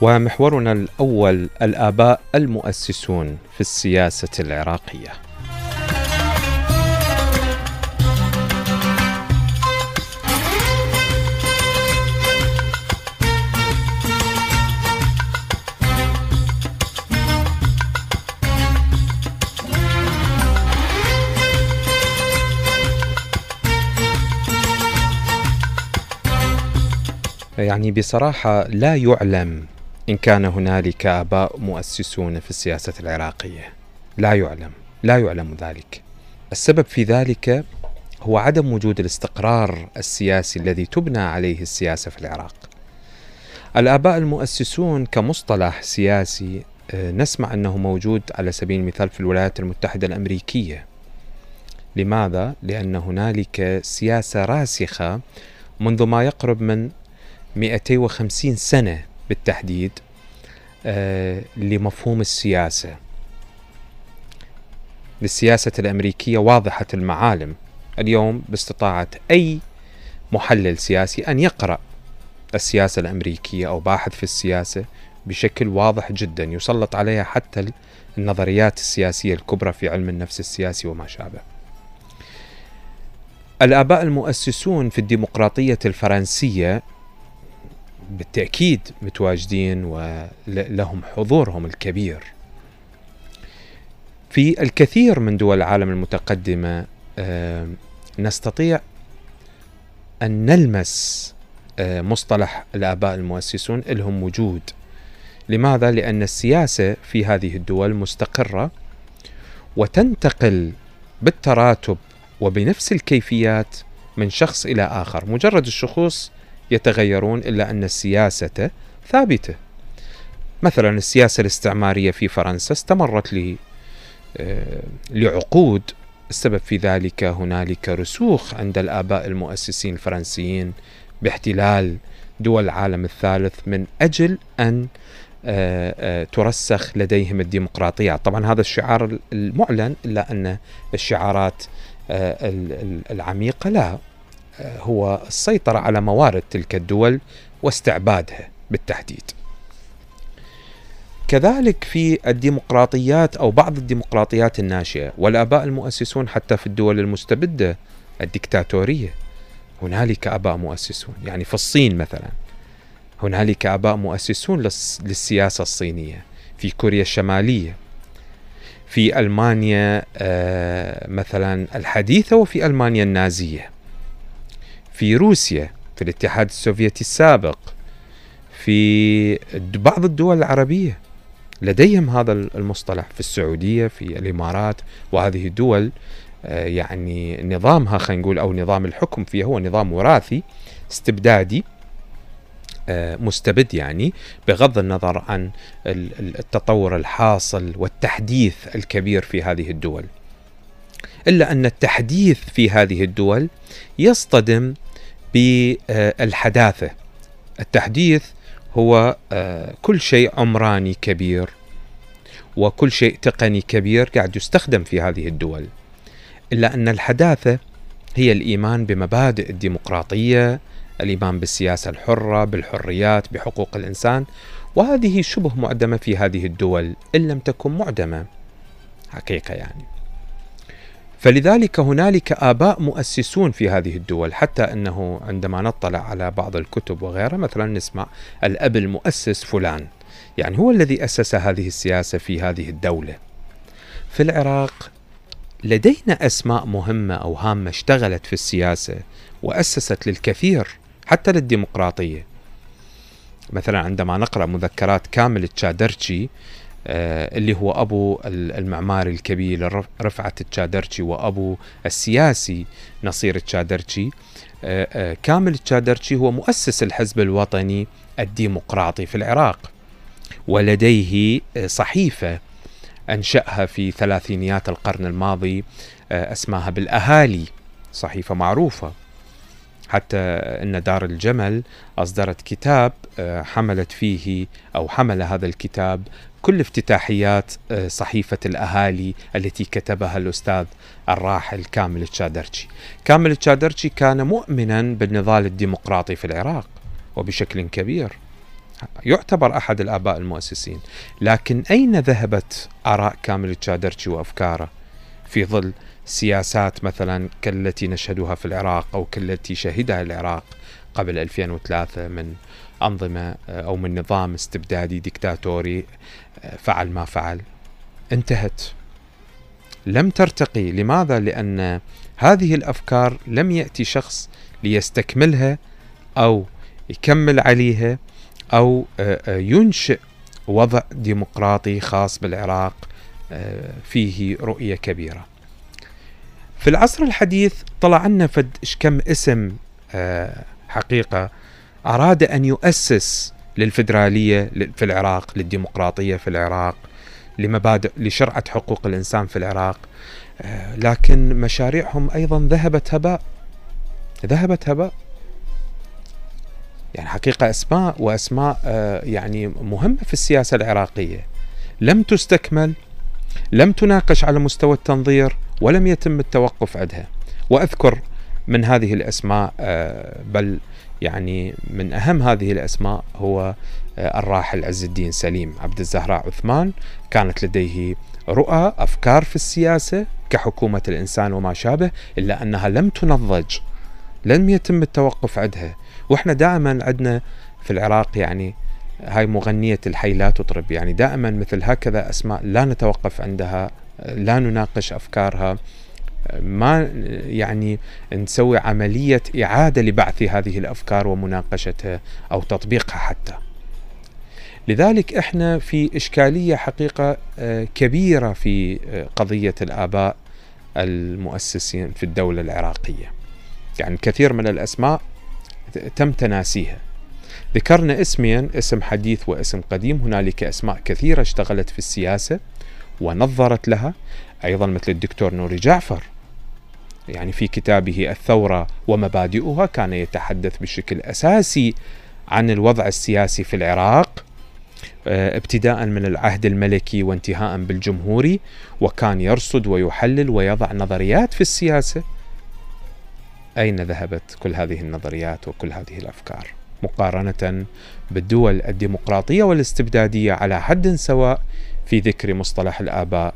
ومحورنا الأول الآباء المؤسسون في السياسة العراقية. يعني بصراحة لا يعلم إن كان هنالك آباء مؤسسون في السياسة العراقية. لا يعلم لا يعلم ذلك. السبب في ذلك هو عدم وجود الاستقرار السياسي الذي تبنى عليه السياسة في العراق. الآباء المؤسسون كمصطلح سياسي آه، نسمع أنه موجود على سبيل المثال في الولايات المتحدة الأمريكية. لماذا؟ لأن هنالك سياسة راسخة منذ ما يقرب من 250 سنة بالتحديد آه، لمفهوم السياسة. للسياسة الأمريكية واضحة المعالم. اليوم باستطاعة أي محلل سياسي أن يقرأ السياسة الأمريكية أو باحث في السياسة بشكل واضح جدا يسلط عليها حتى النظريات السياسية الكبرى في علم النفس السياسي وما شابه. الآباء المؤسسون في الديمقراطية الفرنسية بالتأكيد متواجدين ولهم حضورهم الكبير في الكثير من دول العالم المتقدمة نستطيع أن نلمس مصطلح الآباء المؤسسون لهم وجود لماذا؟ لأن السياسة في هذه الدول مستقرة وتنتقل بالتراتب وبنفس الكيفيات من شخص إلى آخر مجرد الشخوص يتغيرون إلا أن السياسة ثابتة. مثلا السياسة الاستعمارية في فرنسا استمرت لي آه، لعقود. السبب في ذلك هنالك رسوخ عند الآباء المؤسسين الفرنسيين باحتلال دول العالم الثالث من أجل أن آه، آه، ترسخ لديهم الديمقراطية. طبعا هذا الشعار المعلن إلا أن الشعارات العميقة لا هو السيطرة على موارد تلك الدول واستعبادها بالتحديد. كذلك في الديمقراطيات أو بعض الديمقراطيات الناشئة والآباء المؤسسون حتى في الدول المستبدة الدكتاتورية هنالك آباء مؤسسون يعني في الصين مثلا هنالك آباء مؤسسون للسياسة الصينية في كوريا الشمالية في ألمانيا آه، مثلا الحديثة وفي ألمانيا النازية في روسيا في الاتحاد السوفيتي السابق في بعض الدول العربية. لديهم هذا المصطلح في السعودية في الإمارات. وهذه الدول آه، يعني نظامها خلينا نقول أو نظام الحكم فيها هو نظام وراثي استبدادي آه، مستبد يعني بغض النظر عن التطور الحاصل والتحديث الكبير في هذه الدول. إلا أن التحديث في هذه الدول يصطدم بالحداثة. التحديث هو آه، كل شيء عمراني كبير وكل شيء تقني كبير قاعد يستخدم في هذه الدول. إلا أن الحداثة هي الإيمان بمبادئ الديمقراطية الإيمان بالسياسة الحرة بالحريات بحقوق الإنسان وهذه شبه معدمة في هذه الدول إن لم تكن معدمة حقيقة يعني. فلذلك هنالك آباء مؤسسون في هذه الدول حتى أنه عندما نطلع على بعض الكتب وغيرها مثلا نسمع الأب المؤسس فلان يعني هو الذي أسس هذه السياسة في هذه الدولة. في العراق لدينا أسماء مهمة أو هامة اشتغلت في السياسة وأسست للكثير حتى للديمقراطية. مثلا عندما نقرأ مذكرات كامل التشادرشي آه، اللي هو أبو المعماري الكبير رفعت التشادرشي وأبو السياسي نصير التشادرشي آه، آه، كامل التشادرشي هو مؤسس الحزب الوطني الديمقراطي في العراق ولديه صحيفة أنشأها في ثلاثينيات القرن الماضي اسمها بالأهالي صحيفة معروفة. حتى إن دار الجمل أصدرت كتاب حملت فيه أو حمل هذا الكتاب كل افتتاحيات آه، صحيفة الأهالي التي كتبها الأستاذ الراحل كامل التشادرشي كامل التشادرشي كان مؤمنا بالنضال الديمقراطي في العراق وبشكل كبير. يعتبر أحد الآباء المؤسسين. لكن أين ذهبت آراء كامل تشادرتشي وأفكاره؟ في ظل سياسات مثلا كالتي نشهدها في العراق أو كالتي شهدها العراق قبل 2003 من أنظمة أو من نظام استبدادي ديكتاتوري فعل ما فعل. انتهت. لم ترتقي. لماذا؟ لأن هذه الأفكار لم يأتي شخص ليستكملها أو يكمل عليها أو آه، آه، ينشئ وضع ديمقراطي خاص بالعراق آه، فيه رؤية كبيرة. في العصر الحديث طلع لنا فد كم اسم حقيقة أراد أن يؤسس للفدرالية في العراق، للديمقراطية في العراق، لمبادئ لشرعة حقوق الإنسان في العراق، لكن مشاريعهم أيضا ذهبت هباء. ذهبت هباء. يعني حقيقة أسماء وأسماء آه، يعني مهمة في السياسة العراقية لم تستكمل لم تناقش على مستوى التنظير ولم يتم التوقف عندها وأذكر من هذه الأسماء آه، بل يعني من أهم هذه الأسماء هو آه، الراحل عز الدين سليم عبد الزهراء عثمان. كانت لديه رؤى أفكار في السياسة كحكومة الإنسان وما شابه إلا أنها لم تنضج لم يتم التوقف عندها وإحنا دائما عندنا في العراق يعني هاي مغنية الحي لا تطرب. يعني دائما مثل هكذا أسماء لا نتوقف عندها لا نناقش أفكارها. ما يعني نسوي عملية إعادة لبعث هذه الأفكار ومناقشتها أو تطبيقها حتى. لذلك إحنا في إشكالية حقيقة آه، كبيرة في آه، قضية الآباء المؤسسين في الدولة العراقية. يعني كثير من الأسماء تم تناسيها. ذكرنا اسمين اسم حديث واسم قديم. هنالك أسماء كثيرة اشتغلت في السياسة ونظرت لها. أيضا مثل الدكتور نوري جعفر. يعني في كتابه الثورة ومبادئها كان يتحدث بشكل أساسي عن الوضع السياسي في العراق آه، ابتداء من العهد الملكي وانتهاء بالجمهوري وكان يرصد ويحلل ويضع نظريات في السياسة. أين ذهبت كل هذه النظريات وكل هذه الأفكار؟ مقارنة بالدول الديمقراطية والاستبدادية على حد سواء في ذكر مصطلح الآباء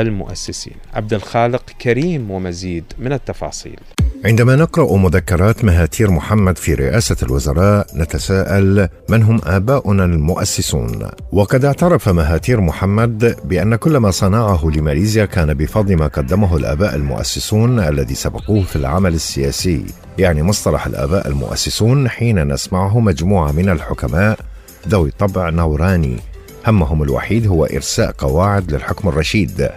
المؤسسين. عبد الخالق كريم ومزيد من التفاصيل. عندما نقرأ مذكرات مهاتير محمد في رئاسة الوزراء نتساءل من هم آباؤنا المؤسسون. وقد اعترف مهاتير محمد بأن كل ما صنعه لماليزيا كان بفضل ما قدمه الآباء المؤسسون الذي سبقوه في العمل السياسي. يعني مصطلح الآباء المؤسسون حين نسمعه مجموعة من الحكماء ذوي طبع نوراني. همهم الوحيد هو إرساء قواعد للحكم الرشيد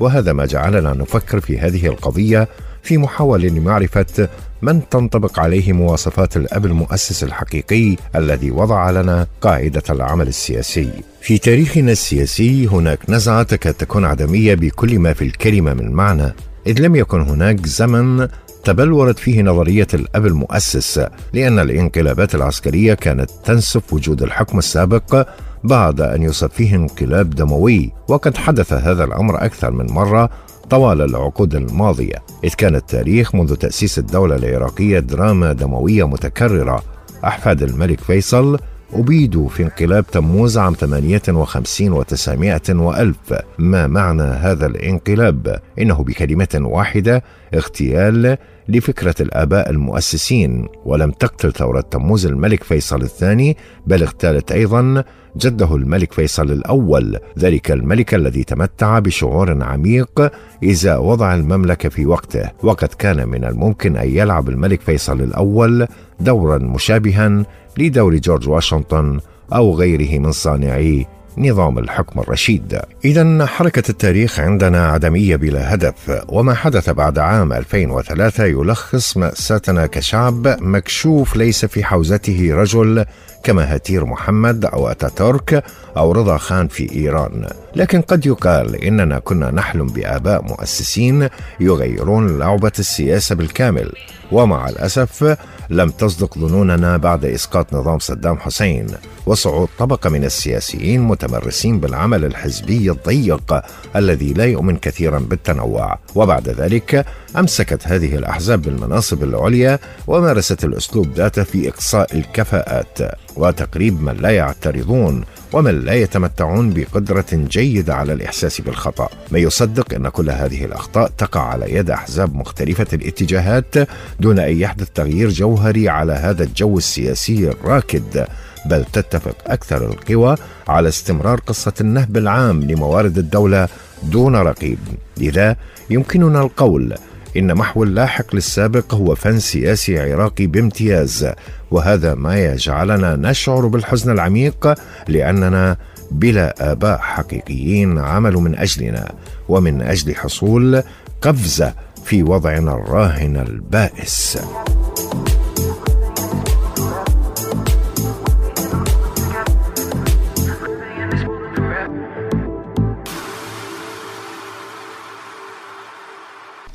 وهذا ما جعلنا نفكر في هذه القضية في محاولة لمعرفة من تنطبق عليه مواصفات الأب المؤسس الحقيقي الذي وضع لنا قاعدة العمل السياسي. في تاريخنا السياسي هناك نزعة تكاد تكون عدمية بكل ما في الكلمة من معنى، إذ لم يكن هناك زمن تبلورت فيه نظرية الأب المؤسس لأن الانقلابات العسكرية كانت تنسف وجود الحكم السابق بعد أن يصب فيه انقلاب دموي وقد حدث هذا الأمر أكثر من مرة طوال العقود الماضية إذ كان التاريخ منذ تأسيس الدولة العراقية دراما دموية متكررة. أحفاد الملك فيصل أبيدوا في انقلاب تموز عام 58 و900 وألف. ما معنى هذا الانقلاب؟ إنه بكلمة واحدة اغتيال لفكرة الآباء المؤسسين. ولم تقتل ثورة تموز الملك فيصل الثاني بل اغتالت أيضا جده الملك فيصل الأول. ذلك الملك الذي تمتع بشعور عميق إذا وضع المملكة في وقته. وقد كان من الممكن أن يلعب الملك فيصل الأول دورا مشابها لدور جورج واشنطن أو غيره من صانعي نظام الحكم الرشيد. إذا حركة التاريخ عندنا عدمية بلا هدف، وما حدث بعد عام 2003 يلخص مأساتنا كشعب مكشوف ليس في حوزته رجل كمهاتير محمد أو أتاتورك أو رضا خان في إيران لكن قد يقال إننا كنا نحلم بآباء مؤسسين يغيرون لعبة السياسة بالكامل ومع الأسف لم تصدق ظنوننا بعد إسقاط نظام صدام حسين. وصعود طبقة من السياسيين متمرسين بالعمل الحزبي الضيق الذي لا يؤمن كثيرا بالتنوع. وبعد ذلك أمسكت هذه الأحزاب بالمناصب العليا ومارست الأسلوب ذاته في إقصاء الكفاءات. وتقريب من لا يعترضون ومن لا يتمتعون بقدرة جيدة على الإحساس بالخطأ. ما يصدق أن كل هذه الأخطاء تقع على يد أحزاب مختلفة الاتجاهات دون أن يحدث تغيير جوهري على هذا الجو السياسي الراكد بل تتفق أكثر القوى على استمرار قصة النهب العام لموارد الدولة دون رقيب. لذا يمكننا القول إن محو اللاحق للسابق هو فن سياسي عراقي بامتياز وهذا ما يجعلنا نشعر بالحزن العميق لأننا بلا آباء حقيقيين عملوا من أجلنا ومن أجل حصول قفزة في وضعنا الراهن البائس.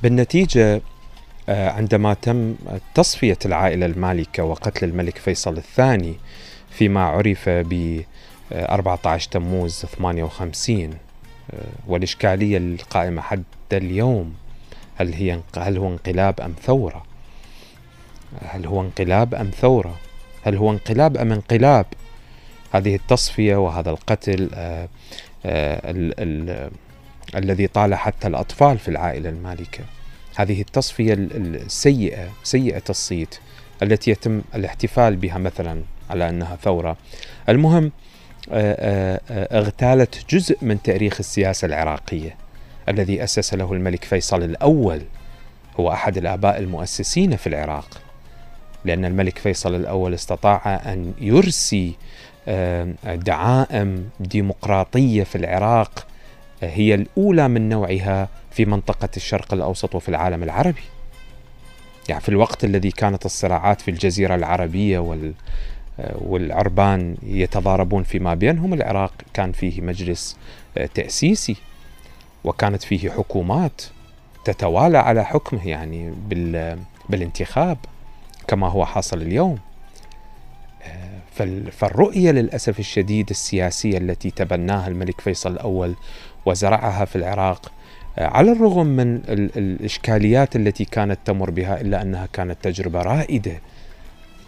بالنتيجة آه، عندما تم تصفية العائلة المالكة وقتل الملك فيصل الثاني فيما عرف ب 14 تموز 58 آه، والإشكالية القائمة حتى اليوم هل هي هل هو انقلاب أم ثورة؟ هل هو انقلاب أم ثورة؟ هل هو انقلاب أم انقلاب؟ هذه التصفية وهذا القتل آه، ال ال الذي طال حتى الأطفال في العائلة المالكة. هذه التصفية السيئة سيئة الصيت التي يتم الاحتفال بها مثلا على أنها ثورة. المهم اغتالت جزء من تاريخ السياسة العراقية الذي أسس له الملك فيصل الأول. هو أحد الآباء المؤسسين في العراق. لأن الملك فيصل الأول استطاع أن يرسي دعائم ديمقراطية في العراق هي الأولى من نوعها في منطقة الشرق الأوسط وفي العالم العربي. يعني في الوقت الذي كانت الصراعات في الجزيرة العربية وال والعربان يتضاربون فيما بينهم العراق كان فيه مجلس تأسيسي وكانت فيه حكومات تتوالى على حكمه يعني بالانتخاب كما هو حاصل اليوم. فالرؤية للأسف الشديد السياسية التي تبناها الملك فيصل الأول وزرعها في العراق آه، على الرغم من الإشكاليات التي كانت تمر بها إلا أنها كانت تجربة رائدة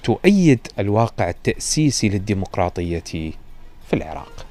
تؤيد الواقع التأسيسي للديمقراطية في العراق.